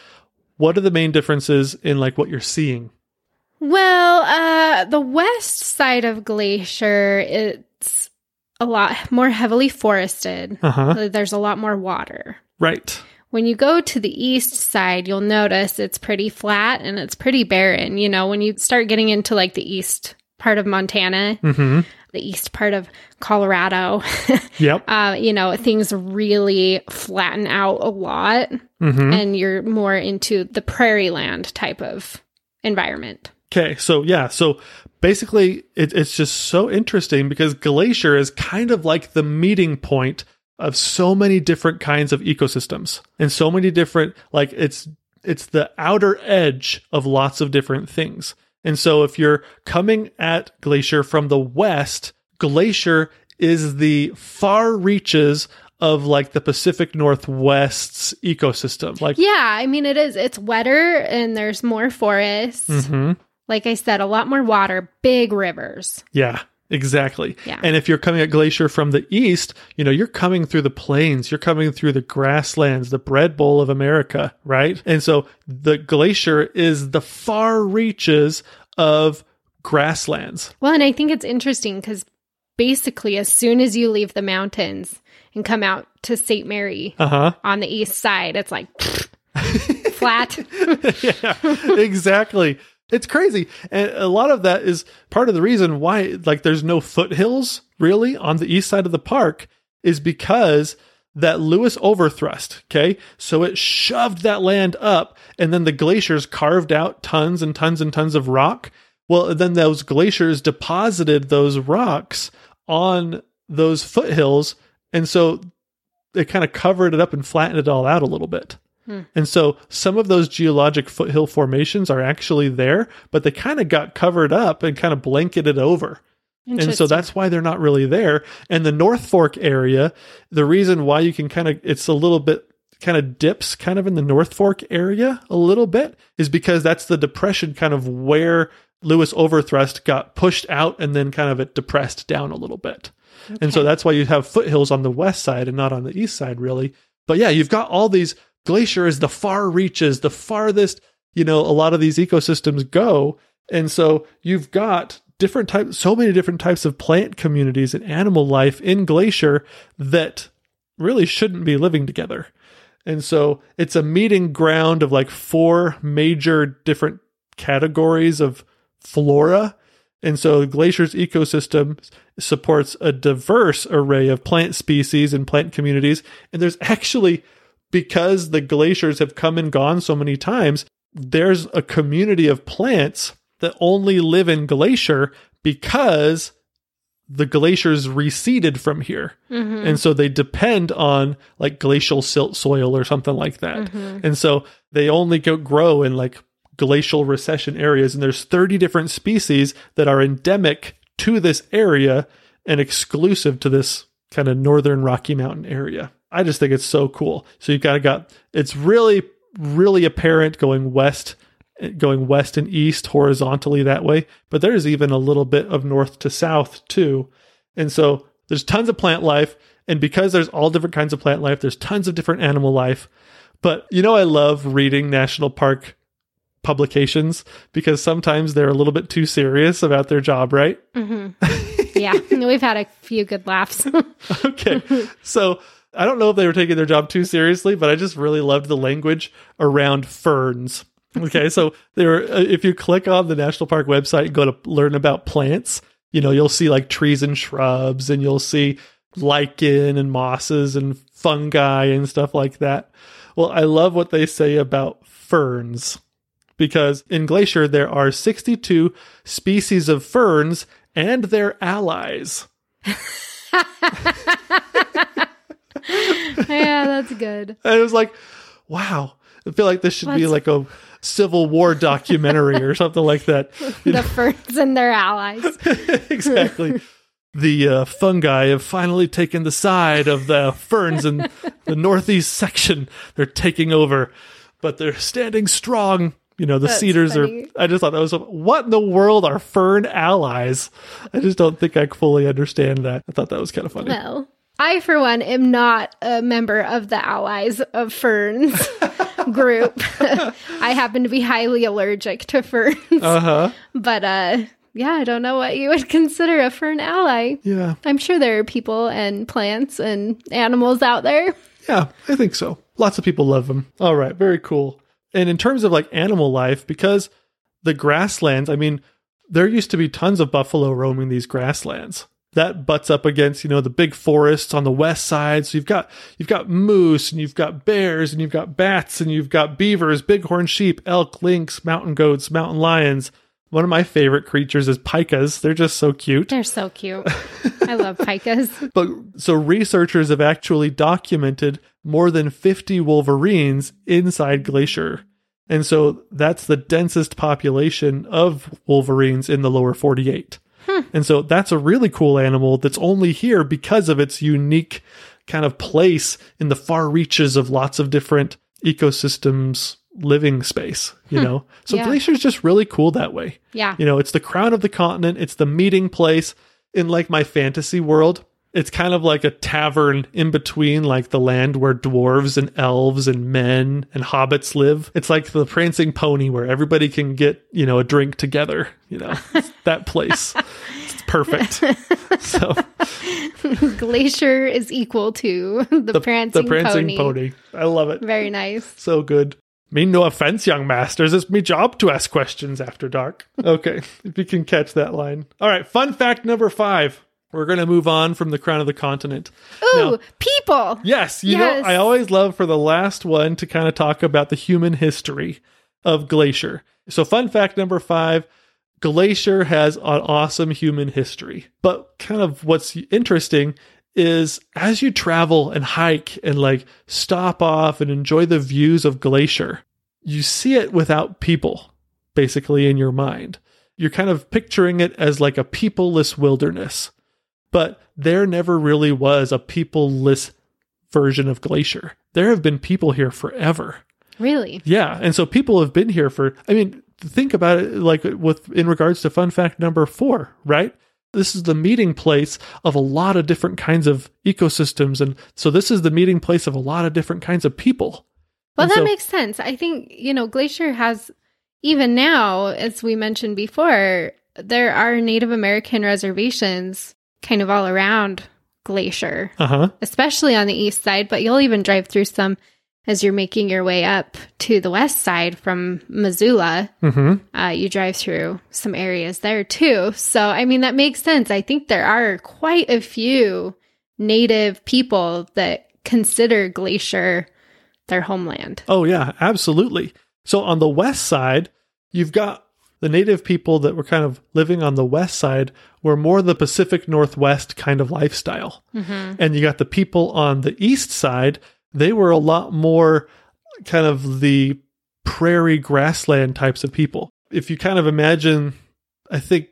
what are the main differences in like what you're seeing? Well, uh, the west side of Glacier, it's a lot more heavily forested. Uh huh. There's a lot more water. Right. When you go to the east side, you'll notice it's pretty flat and it's pretty barren. You know, when you start getting into like the east part of Montana, Mm-hmm. the east part of Colorado, [LAUGHS] Yep. uh, you know, things really flatten out a lot Mm-hmm. and you're more into the prairie land type of environment. Okay, so yeah, so basically it, it's just so interesting because Glacier is kind of like the meeting point of so many different kinds of ecosystems and so many different like it's it's the outer edge of lots of different things. And so if you're coming at Glacier from the west, Glacier is the far reaches of like the Pacific Northwest's ecosystem. Like Yeah, I mean, it is. It's wetter and there's more forests. Mhm. Like I said, a lot more water, big rivers. yeah. Exactly. Yeah. And if you're coming at Glacier from the east, you know, you're coming through the plains, you're coming through the grasslands, the bread bowl of America, right? And so the glacier is the far reaches of grasslands. Well, and I think it's interesting because basically, as soon as you leave the mountains and come out to St. Mary Uh huh. on the east side, it's like [LAUGHS] flat. [LAUGHS] yeah, exactly. It's crazy. And a lot of that is part of the reason why, like, there's no foothills really on the east side of the park is because that Lewis overthrust. Okay. So it shoved that land up and then the glaciers carved out tons and tons and tons of rock. Well, then those glaciers deposited those rocks on those foothills. And so they kind of covered it up and flattened it all out a little bit. Hmm. And so some of those geologic foothill formations are actually there, but they kind of got covered up and kind of blanketed over. And so that's why they're not really there. And the North Fork area, the reason why you can kind of, it's a little bit kind of dips kind of in the North Fork area a little bit is because that's the depression kind of where Lewis Overthrust got pushed out and then kind of it depressed down a little bit. And so that's why you have foothills on the west side and not on the east side, really. But yeah, you've got all these glacier is the far reaches, the farthest, you know, a lot of these ecosystems go. And so you've got different types, so many different types of plant communities and animal life in glacier that really shouldn't be living together. And so it's a meeting ground of like four major different categories of flora. And so Glacier's ecosystem supports a diverse array of plant species and plant communities. And there's actually, because the glaciers have come and gone so many times, there's a community of plants that only live in Glacier because the glaciers receded from here. Mhm. And so they depend on like glacial silt soil or something like that. Mhm. And so they only go grow in like glacial recession areas. And there's 30 different species that are endemic to this area and exclusive to this kind of northern Rocky Mountain area. I just think it's so cool. So you've got to got it's really, really apparent going west going west and east horizontally that way, but there's even a little bit of north to south too. And so there's tons of plant life. And because there's all different kinds of plant life, there's tons of different animal life. But you know, I love reading national park publications because sometimes they're a little bit too serious about their job, right? Mhm. [LAUGHS] yeah, we've had a few good laughs. [LAUGHS] okay. So I don't know if they were taking their job too seriously, but I just really loved the language around ferns. Okay. So [LAUGHS] there, uh, if you click on the national park website and go to learn about plants, you know, you'll see like trees and shrubs and you'll see lichen and mosses and fungi and stuff like that. Well, I love what they say about ferns because in Glacier there are 62 species of ferns and their allies. [LAUGHS] [LAUGHS] [LAUGHS] yeah, that's good. And it was like, wow. I feel like this should be like a Civil War documentary or something like that. The ferns and their allies. [LAUGHS] exactly. The uh, fungi have finally taken the side of the ferns in the northeast section. They're taking over, but they're standing strong. You know, the That's cedars funny. are. I just thought that was what in the world are fern allies? I just don't think I fully understand that. I thought that was kind of funny. Well, I, for one, am not a member of the Allies of Ferns [LAUGHS] group. [LAUGHS] I happen to be highly allergic to ferns. Uh huh. But uh yeah, I don't know what you would consider a fern ally. Yeah. I'm sure there are people and plants and animals out there. Yeah, I think so. Lots of people love them. All right, very cool. And in terms of like animal life, because the grasslands, I mean, there used to be tons of buffalo roaming these grasslands. That butts up against, you know, the big forests on the west side. So you've got you've got moose and you've got bears and you've got bats and you've got beavers, bighorn sheep, elk, lynx, mountain goats, mountain lions. One of my favorite creatures is pikas. They're just so cute. They're so cute. I love [LAUGHS] pikas. But so researchers have actually documented more than 50 wolverines inside Glacier. And so that's the densest population of wolverines in the lower 48. And so that's a really cool animal that's only here because of its unique kind of place in the far reaches of lots of different ecosystems living space, you hmm. know? So Yeah. Glacier's just really cool that way. Yeah. You know, it's the crown of the continent, it's the meeting place. in like my fantasy world, it's kind of like a tavern in between like the land where dwarves and elves and men and hobbits live. It's like the prancing pony where everybody can get, you know, a drink together, you know. [LAUGHS] It's that place. It's perfect. [LAUGHS] So Glacier is equal to [LAUGHS] the, prancing, the prancing pony. pony. I love it. Very nice. So good. Mean no offense, young masters. It's me job to ask questions after dark. Okay, if you can catch that line. All right, fun fact number five. We're going to move on from the crown of the continent. Ooh, Now- people. Yes, you Yes. know, I always love for the last one to kind of talk about the human history of Glacier. So, fun fact number five Glacier has an awesome human history. But, kind of what's interesting is as you travel and hike and like stop off and enjoy the views of Glacier, you see it without people basically in your mind. You're kind of picturing it as like a peopleless wilderness. But there never really was a peopleless version of Glacier. There have been people here forever. Really? Yeah, and so people have been here for I mean, think about it like with in regards to fun fact number 4, right? This is the meeting place of a lot of different kinds of ecosystems and so this is the meeting place of a lot of different kinds of people. Well, And that so- makes sense. I think, you know, Glacier has, even now, as we mentioned before, there are Native American reservations kind of all around Glacier, Uh-huh. especially on the east side, but you'll even drive through some as you're making your way up to the west side from Missoula. Mhm. Uh, you drive through some areas there too. So, I mean, that makes sense. I think there are quite a few native people that consider Glacier their homeland. Oh, yeah, absolutely. So on the west side, you've got the native people that were kind of living on the west side were more the Pacific Northwest kind of lifestyle. Mm-hmm. And you got the people on the east side, they were a lot more kind of the prairie grassland types of people. If you kind of imagine, I think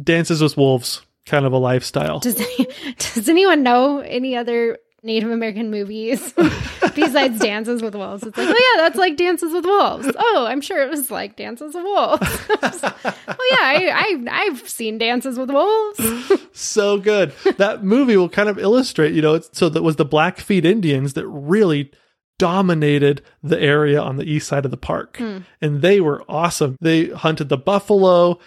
Dances with Wolves kind of a lifestyle. Does any, [LAUGHS] does anyone know any other Native American movies [LAUGHS] besides Dances with Wolves? It's like, oh yeah, that's like Dances with Wolves. Oh, I'm sure it was like Dances with Wolves. [LAUGHS] oh yeah, I, I I've seen Dances with Wolves. so good. That movie will kind of illustrate, you know, it's, so that was the Blackfeet Indians that really dominated the area on the east side of the park. Hmm. And they were awesome. They hunted the buffalo.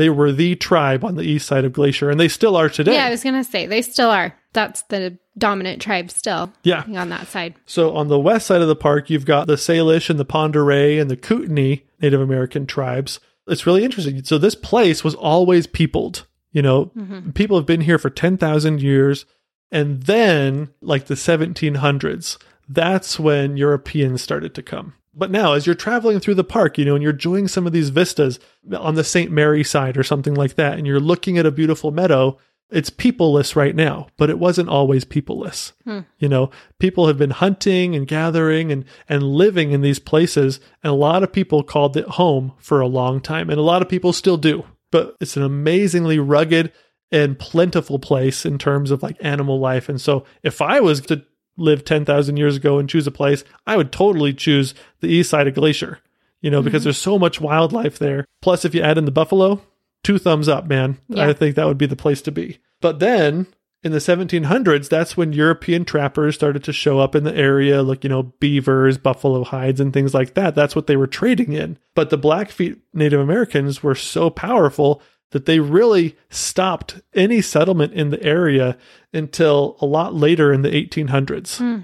They were the tribe on the east side of Glacier, and they still are today. Yeah, I was gonna say they still are. That's the dominant tribe still Yeah. on that side. So on the west side of the park, you've got the Salish and the Oreille and the Kootenai Native American tribes. It's really interesting. So this place was always peopled. You know, mm-hmm. people have been here for 10,000 years. And then, like the 1700s, that's when Europeans started to come. But now, as you're traveling through the park, you know, and you're enjoying some of these vistas on the St. Mary side or something like that, and you're looking at a beautiful meadow, it's peopleless right now, but it wasn't always peopleless. Hmm. You know, people have been hunting and gathering and, and living in these places, and a lot of people called it home for a long time, and a lot of people still do. But it's an amazingly rugged and plentiful place in terms of like animal life. And so if I was to live 10,000 years ago and choose a place, I would totally choose the east side of Glacier, you know, because mm-hmm. there's so much wildlife there. Plus, if you add in the buffalo, two thumbs up, man. Yeah. I think that would be the place to be. But then in the 1700s, that's when European trappers started to show up in the area, like, you know, beavers, buffalo hides, and things like that. That's what they were trading in. But the Blackfeet Native Americans were so powerful that they really stopped any settlement in the area until a lot later in the 1800s. Hmm.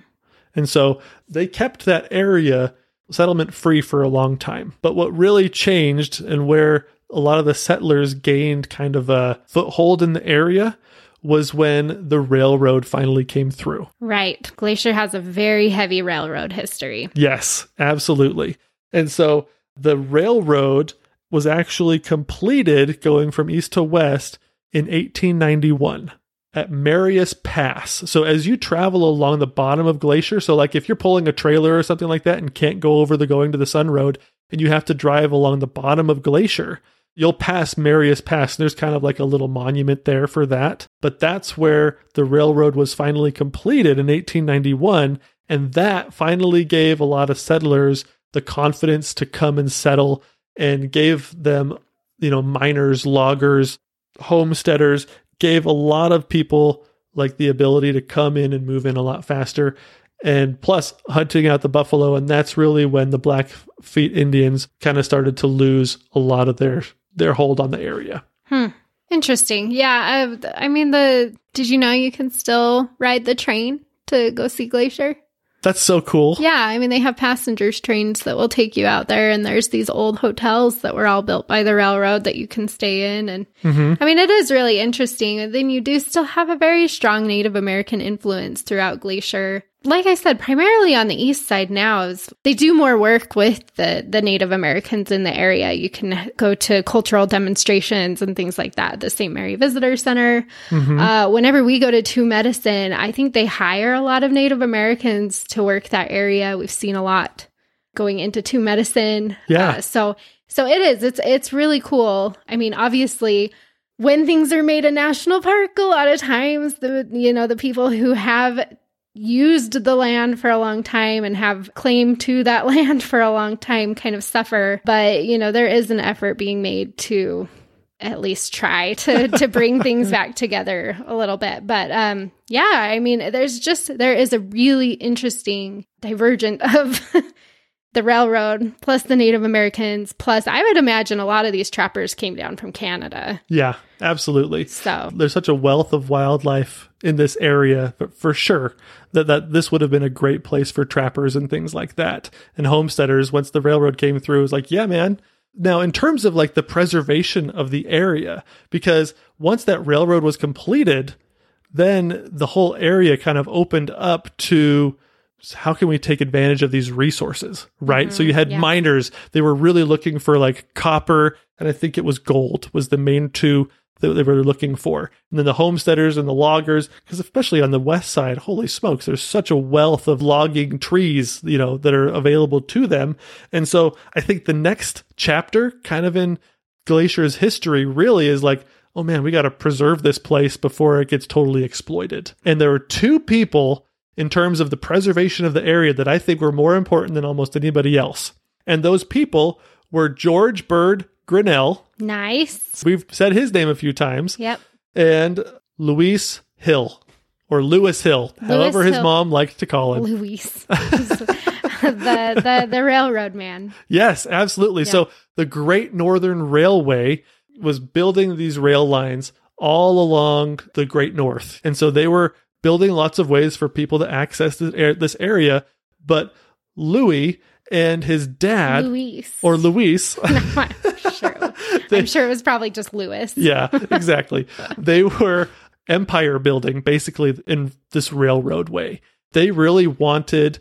And so they kept that area settlement free for a long time. But what really changed and where a lot of the settlers gained kind of a foothold in the area was when the railroad finally came through. Right. Glacier has a very heavy railroad history. Yes, absolutely. And so the railroad was actually completed going from east to west in 1891 at Marias Pass. So as you travel along the bottom of Glacier, so like if you're pulling a trailer or something like that and can't go over the Going-to-the-Sun Road and you have to drive along the bottom of Glacier, you'll pass Marias Pass. and There's kind of like a little monument there for that. But that's where the railroad was finally completed in 1891. And that finally gave a lot of settlers the confidence to come and settle and gave them, you know, miners, loggers, homesteaders, gave a lot of people like the ability to come in and move in a lot faster. And plus hunting out the buffalo. And that's really when the Blackfeet Indians kind of started to lose a lot of their their hold on the area. Hmm. Interesting. Yeah. I, I mean, the did you know you can still ride the train to go see Glacier? That's so cool. Yeah, I mean they have passengers trains that will take you out there and there's these old hotels that were all built by the railroad that you can stay in and Mhm. I mean it is really interesting. And then you do still have a very strong Native American influence throughout Glacier. Like I said, primarily on the east side now is they do more work with the the Native Americans in the area. You can go to cultural demonstrations and things like that. The St. Mary Visitor Center. Mhm. Uh, whenever we go to Two Medicine, I think they hire a lot of Native Americans to work that area. We've seen a lot going into Two Medicine. Yeah. Uh, so so it is. It's it's really cool. I mean, obviously, when things are made a national park, a lot of times the you know the people who have used the land for a long time and have claim to that [LAUGHS] land for a long time kind of suffer. But you know there is an effort being made to at least try to to bring things [LAUGHS] back together a little bit. But um yeah i mean there's just there is a really interesting divergent of [LAUGHS] the railroad plus the native americans plus i would imagine a lot of these trappers came down from canada Yeah, absolutely. so There's such a wealth of wildlife in this area, but for sure that, that this would have been a great place for trappers and things like that. And homesteaders, once the railroad came through, was like, yeah, man. Now, in terms of like the preservation of the area, because once that railroad was completed, then the whole area kind of opened up to how can we take advantage of these resources, right? so you mm-hmm, had yeah. miners, they were really looking for like copper, and I think it was gold was the main two that they were looking for. And then the homesteaders and the loggers, because especially on the west side, holy smokes, there's such a wealth of logging trees, you know, that are available to them. And so I think the next chapter, kind of in Glacier's history, really is like, oh man, we got to preserve this place before it gets totally exploited. And there were two people in terms of the preservation of the area that I think were more important than almost anybody else. And those people were George Bird Grinnell. nice We've said his name a few times yep and Luis Hill or Lewis Hill, however his Hill. mom liked to call him. Luis, [LAUGHS] the, the the railroad man. Yes, absolutely. So the Great Northern Railway was building these rail lines all along the Great North. And so they were building lots of ways for people to access this, ar- this area. But Louis and his dad, Luis, or Luis, [LAUGHS] I'm sure. [LAUGHS] I'm sure it was probably just Louis. yeah, [LAUGHS] exactly. they were empire building basically in this railroad way. They really wanted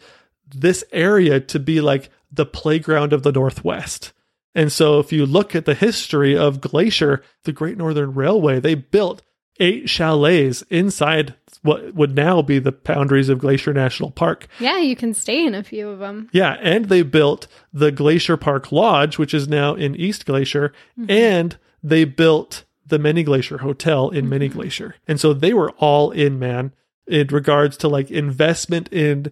this area to be like the playground of the Northwest. And so if you look at the history of Glacier, the Great Northern Railway, they built eight chalets inside what would now be the boundaries of Glacier National Park. Yeah, you can stay in a few of them. Yeah, and they built the Glacier Park Lodge, which is now in East Glacier, mm-hmm. and they built the Many Glacier Hotel in mm-hmm. Many Glacier. And so they were all in, man, in regards to like investment in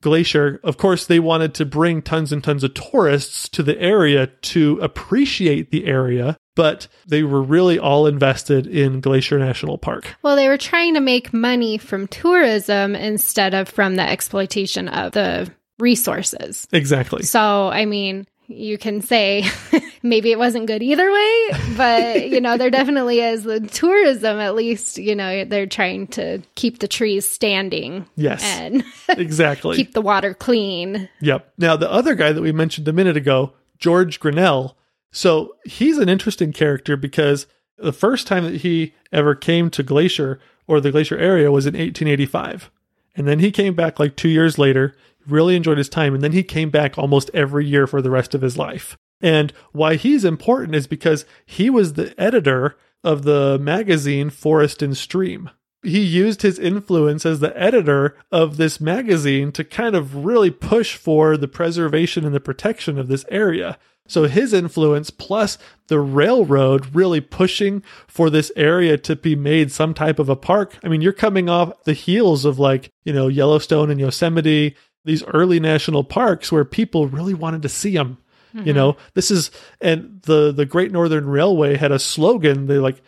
Glacier. Of course, they wanted to bring tons and tons of tourists to the area to appreciate the area, but they were really all invested in Glacier National Park. Well, they were trying to make money from tourism instead of from the exploitation of the resources. Exactly. So, I mean, you can say [LAUGHS] maybe it wasn't good either way, but you know, there definitely is the tourism at least, you know, they're trying to keep the trees standing Yes, and [LAUGHS] exactly. keep the water clean. Yep. Now, the other guy that we mentioned a minute ago, George Grinnell, so he's an interesting character because the first time that he ever came to Glacier or the Glacier area was in 1885. And then he came back like two years later, really enjoyed his time, and then he came back almost every year for the rest of his life. And why he's important is because he was the editor of the magazine Forest and Stream he used his influence as the editor of this magazine to kind of really push for the preservation and the protection of this area. So his influence plus the railroad really pushing for this area to be made some type of a park. I mean, you're coming off the heels of like, you know, Yellowstone and Yosemite, these early national parks where people really wanted to see them. You mm-hmm. know, this is and the the Great Northern Railway had a slogan. They like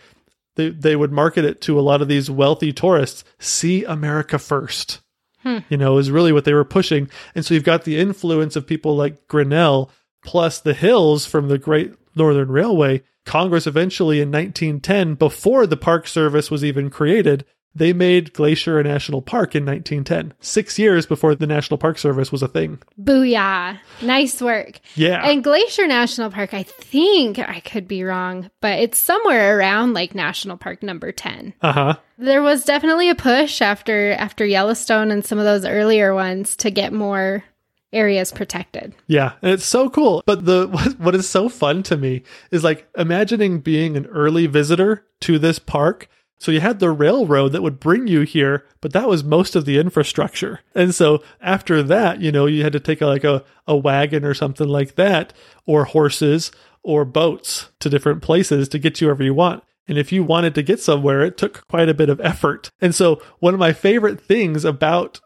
they, they would market it to a lot of these wealthy tourists. See America first. Hmm. You know, is really what they were pushing. And so you've got the influence of people like Grinnell plus the hills from the Great Northern Railway. Congress eventually in 1910, before the Park Service was even created, they made Glacier a national park in 1910, six years before the National Park Service was a thing. Booyah. Nice work. Yeah. And Glacier National Park, I think I could be wrong, but it's somewhere around like National Park number 10. Uh huh. There was definitely a push after after Yellowstone and some of those earlier ones to get more areas protected. Yeah, and it's so cool. But the [LAUGHS] what, what is so fun to me is like imagining being an early visitor to this park. So you had the railroad that would bring you here, but that was most of the infrastructure. And so after that, you know, you had to take a, like a, a wagon or something like that, or horses or boats to different places to get you wherever you want. And if you wanted to get somewhere, it took quite a bit of effort. And so one of my favorite things about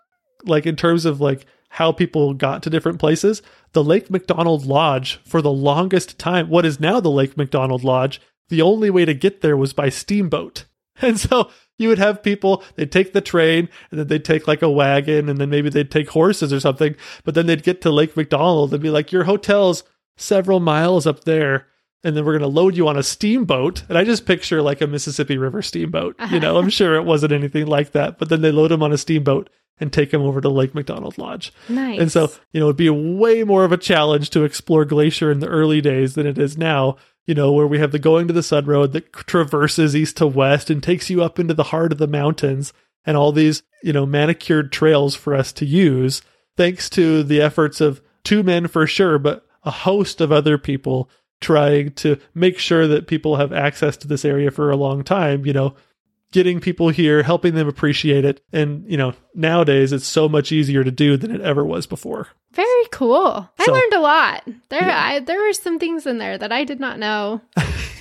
like in terms of like how people got to different places, the Lake McDonald Lodge for the longest time, what is now the Lake McDonald Lodge, the only way to get there was by steamboat. [LAUGHS] And so you would have people, they'd take the train and then they'd take like a wagon and then maybe they'd take horses or something, but then they'd get to Lake McDonald and be like, your hotel's several miles up there. And then we're going to load you on a steamboat. And I just picture like a Mississippi River steamboat. You know, I'm uh-huh. sure it wasn't anything like that, but then they load him on a steamboat and take him over to Lake McDonald Lodge. Nice. And so, you know, it'd be way more of a challenge to explore Glacier in the early days than it is now, you know, where we have the Going-to-the-Sun Road that traverses east to west and takes you up into the heart of the mountains and all these, you know, manicured trails for us to use, thanks to the efforts of two men for sure, but a host of other people trying to make sure that people have access to this area for a long time, you know, getting people here, helping them appreciate it. And, you know, nowadays it's so much easier to do than it ever was before. Very cool. I So- learned a lot. There Yeah. I, there were some things in there that I did not know.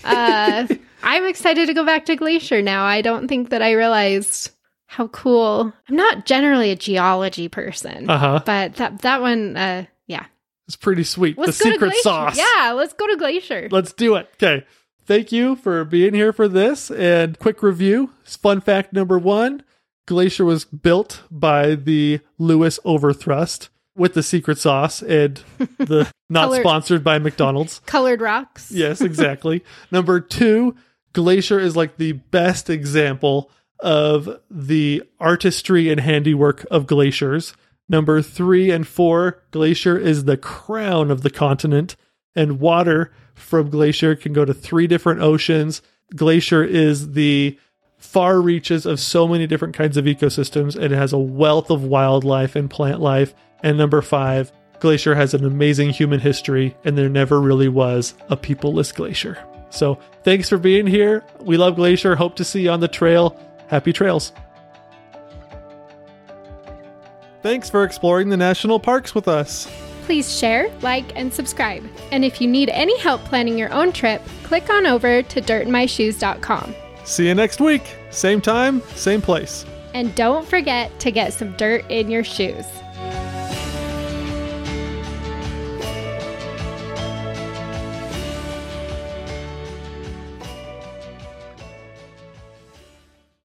Uh, [LAUGHS] I'm excited to go back to Glacier now. I don't think that I realized how cool. I'm not generally a geology person, Uh huh. but that that one uh yeah. It's pretty sweet. Let's the secret sauce. Yeah, let's go to Glacier. Let's do it. Okay. Thank you for being here for this. And quick review. Fun fact number one Glacier was built by the Lewis Overthrust with the secret sauce and [LAUGHS] the not Color- sponsored by McDonald's. Colored rocks. Yes, [LAUGHS] exactly. Number two, Glacier is like the best example of the artistry and handiwork of glaciers. Number three and four, Glacier is the crown of the continent, and water from Glacier can go to three different oceans. Glacier is the far reaches of so many different kinds of ecosystems, and it has a wealth of wildlife and plant life. And number five, Glacier has an amazing human history, and there never really was a peopleless glacier. So, thanks for being here. We love Glacier. Hope to see you on the trail. Happy trails. Thanks for exploring the national parks with us. Please share, like, and subscribe. And if you need any help planning your own trip, click on over to dirtmyshoes.com. See you next week. Same time, same place. And don't forget to get some dirt in your shoes.